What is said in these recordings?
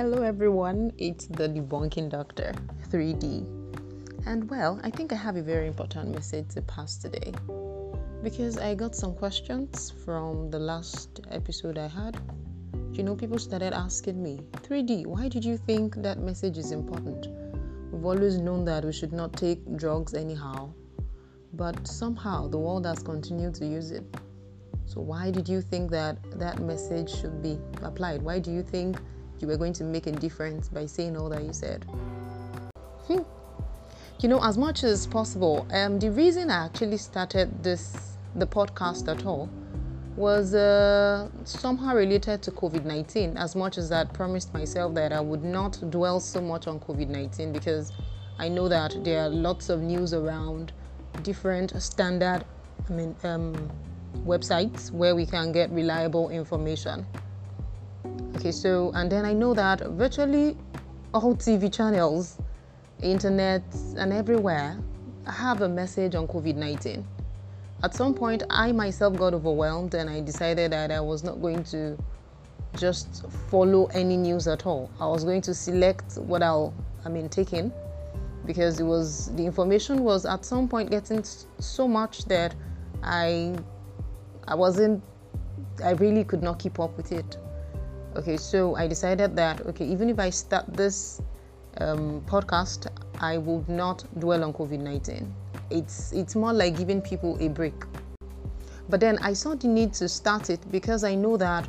Hello, everyone. It's the Debunking Doctor 3D. And well, I think I have a very important message to pass today because I got some questions from the last episode I had. You know, people started asking me, 3D, why did you think that message is important? We've always known that we should not take drugs anyhow, but somehow the world has continued to use it. So, why did you think that that message should be applied? Why do you think you were going to make a difference by saying all that you said? Hmm. You know, as much as possible, um, the reason I actually started this the podcast at all was uh, somehow related to COVID 19, as much as I promised myself that I would not dwell so much on COVID 19 because I know that there are lots of news around different standard, I mean, um, websites where we can get reliable information. Okay, so, and then I know that virtually all TV channels, internet, and everywhere have a message on COVID 19 at some point i myself got overwhelmed and i decided that i was not going to just follow any news at all. I was going to select what i'll i mean take in because it was the information was at some point getting so much that i i wasn't i really could not keep up with it okay so i decided that okay even if i start this um, podcast i would not dwell on covid-19 it's it's more like giving people a break. But then I saw the need to start it because I know that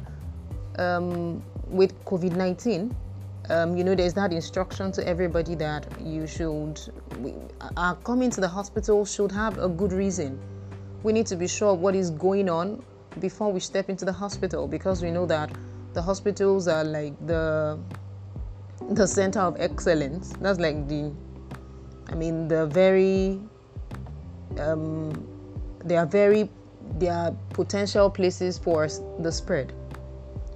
um, with COVID 19, um, you know, there's that instruction to everybody that you should, are coming to the hospital should have a good reason. We need to be sure what is going on before we step into the hospital because we know that the hospitals are like the the center of excellence. That's like the, I mean, the very um, they are very they are potential places for the spread.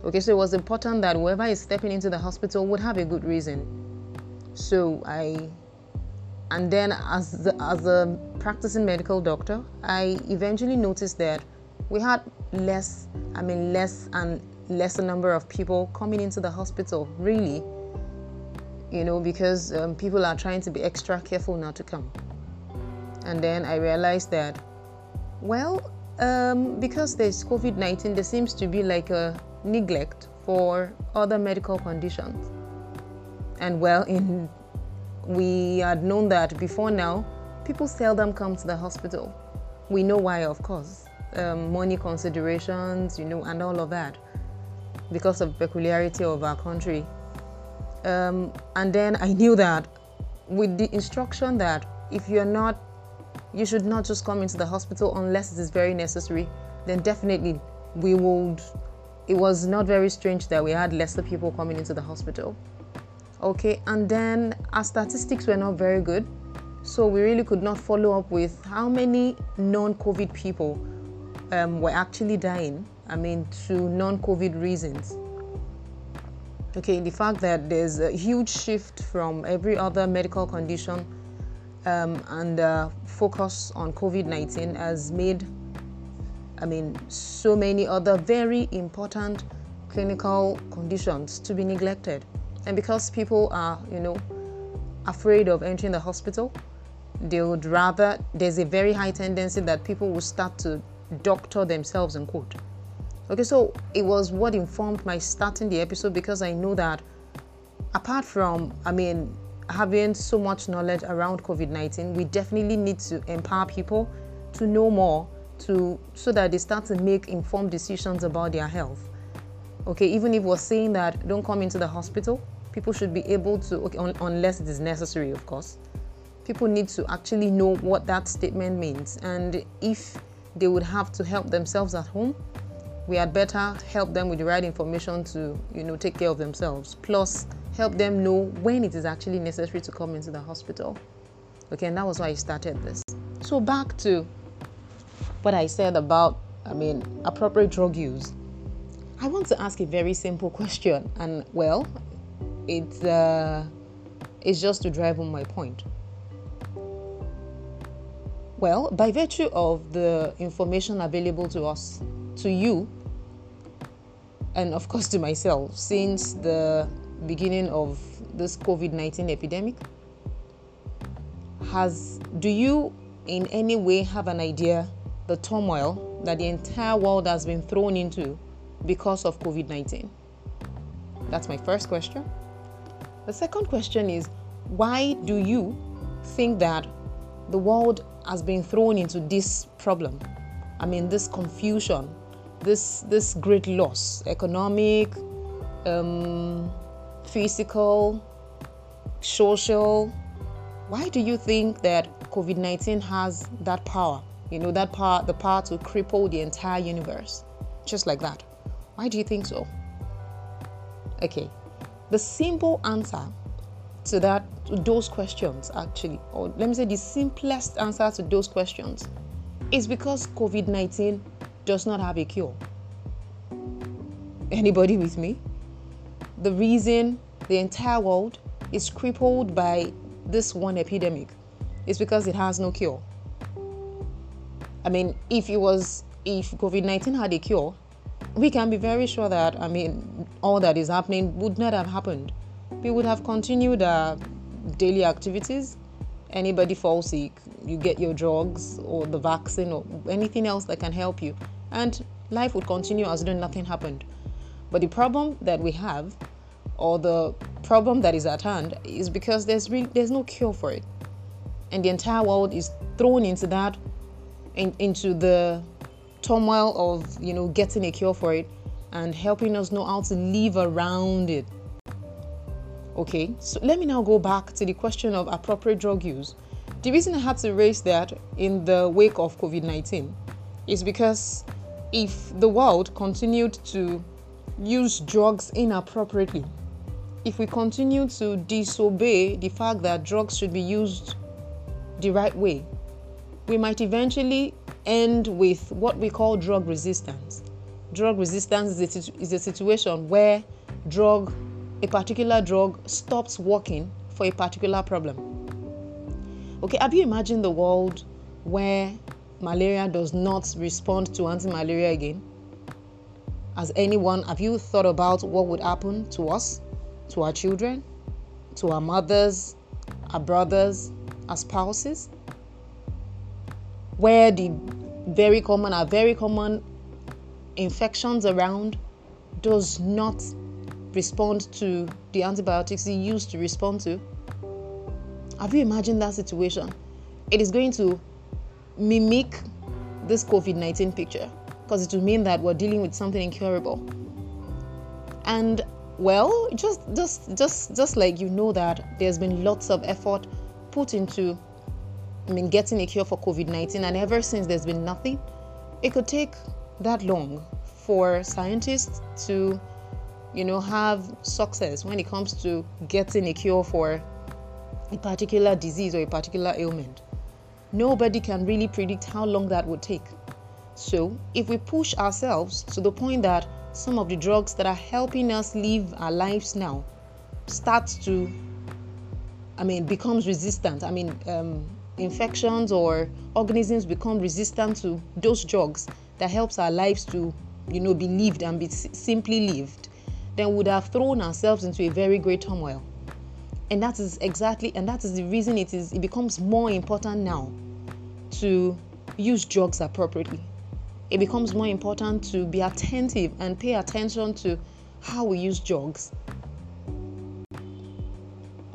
Okay, so it was important that whoever is stepping into the hospital would have a good reason. So I, and then as the, as a practicing medical doctor, I eventually noticed that we had less, I mean less and lesser number of people coming into the hospital. Really, you know, because um, people are trying to be extra careful not to come. And then I realized that, well, um, because there's COVID 19, there seems to be like a neglect for other medical conditions. And well, in we had known that before now, people seldom come to the hospital. We know why, of course. Um, money considerations, you know, and all of that, because of the peculiarity of our country. Um, and then I knew that with the instruction that if you're not you should not just come into the hospital unless it is very necessary, then definitely we would. It was not very strange that we had lesser people coming into the hospital. Okay, and then our statistics were not very good, so we really could not follow up with how many non COVID people um, were actually dying. I mean, to non COVID reasons. Okay, the fact that there's a huge shift from every other medical condition um, and uh, focus on COVID 19 has made, I mean, so many other very important clinical conditions to be neglected. And because people are, you know, afraid of entering the hospital, they would rather, there's a very high tendency that people will start to doctor themselves, and quote. Okay, so it was what informed my starting the episode because I know that apart from, I mean, having so much knowledge around COVID-19, we definitely need to empower people to know more to so that they start to make informed decisions about their health. Okay, even if we're saying that don't come into the hospital, people should be able to okay, un, unless it is necessary, of course. People need to actually know what that statement means and if they would have to help themselves at home, we had better help them with the right information to, you know, take care of themselves. Plus help them know when it is actually necessary to come into the hospital. Okay, and that was why I started this. So back to what I said about, I mean, appropriate drug use. I want to ask a very simple question, and well, it's uh, it's just to drive home my point. Well, by virtue of the information available to us, to you, and of course to myself, since the beginning of this COVID 19 epidemic? Has do you in any way have an idea the turmoil that the entire world has been thrown into because of COVID 19? That's my first question. The second question is why do you think that the world has been thrown into this problem? I mean, this confusion, this this great loss, economic, um, physical, social. Why do you think that COVID 19 has that power? You know, that power, the power to cripple the entire universe, just like that. Why do you think so? Okay, the simple answer to that, to those questions, actually, or let me say the simplest answer to those questions, is because COVID 19 does not have a cure. Anybody with me? The reason the entire world is crippled by this one epidemic is because it has no cure. I mean, if it was, if COVID 19 had a cure, we can be very sure that, I mean, all that is happening would not have happened. We would have continued our daily activities. Anybody falls sick, you get your drugs or the vaccine or anything else that can help you, and life would continue as though nothing happened. But the problem that we have, or the problem that is at hand, is because there's really, there's no cure for it, and the entire world is thrown into that, in, into the turmoil of you know getting a cure for it and helping us know how to live around it. Okay, so let me now go back to the question of appropriate drug use. The reason I had to raise that in the wake of COVID 19 is because if the world continued to use drugs inappropriately, if we continue to disobey the fact that drugs should be used the right way, we might eventually end with what we call drug resistance. Drug resistance is a, is a situation where drug, a particular drug stops working for a particular problem. Okay, have you imagined the world where malaria does not respond to anti-malaria again? As anyone, have you thought about what would happen to us, to our children, to our mothers, our brothers, our spouses? where the very common are very common infections around does not respond to the antibiotics it used to respond to. Have you imagined that situation? It is going to mimic this COVID 19 picture because it would mean that we're dealing with something incurable. And well, just just just just like you know that there's been lots of effort put into I mean, getting a cure for COVID 19, and ever since there's been nothing, it could take that long for scientists to, you know, have success when it comes to getting a cure for a particular disease or a particular ailment. Nobody can really predict how long that would take. So, if we push ourselves to the point that some of the drugs that are helping us live our lives now start to, I mean, becomes resistant. I mean, um, infections or organisms become resistant to those drugs that helps our lives to you know be lived and be simply lived then we would have thrown ourselves into a very great turmoil and that is exactly and that is the reason it is it becomes more important now to use drugs appropriately. It becomes more important to be attentive and pay attention to how we use drugs.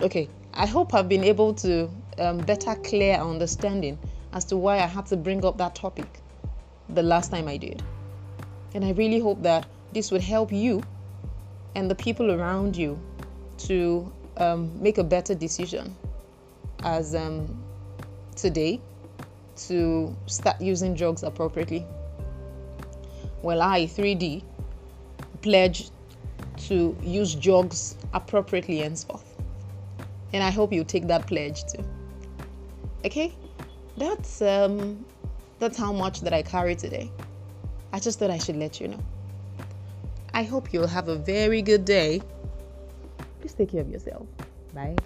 Okay i hope i've been able to um, better, clear understanding as to why I had to bring up that topic the last time I did. And I really hope that this would help you and the people around you to um, make a better decision as um, today to start using drugs appropriately. Well, I, 3D, pledge to use drugs appropriately henceforth. And I hope you take that pledge too. Okay, that's um, that's how much that I carry today. I just thought I should let you know. I hope you'll have a very good day. Please take care of yourself. Bye.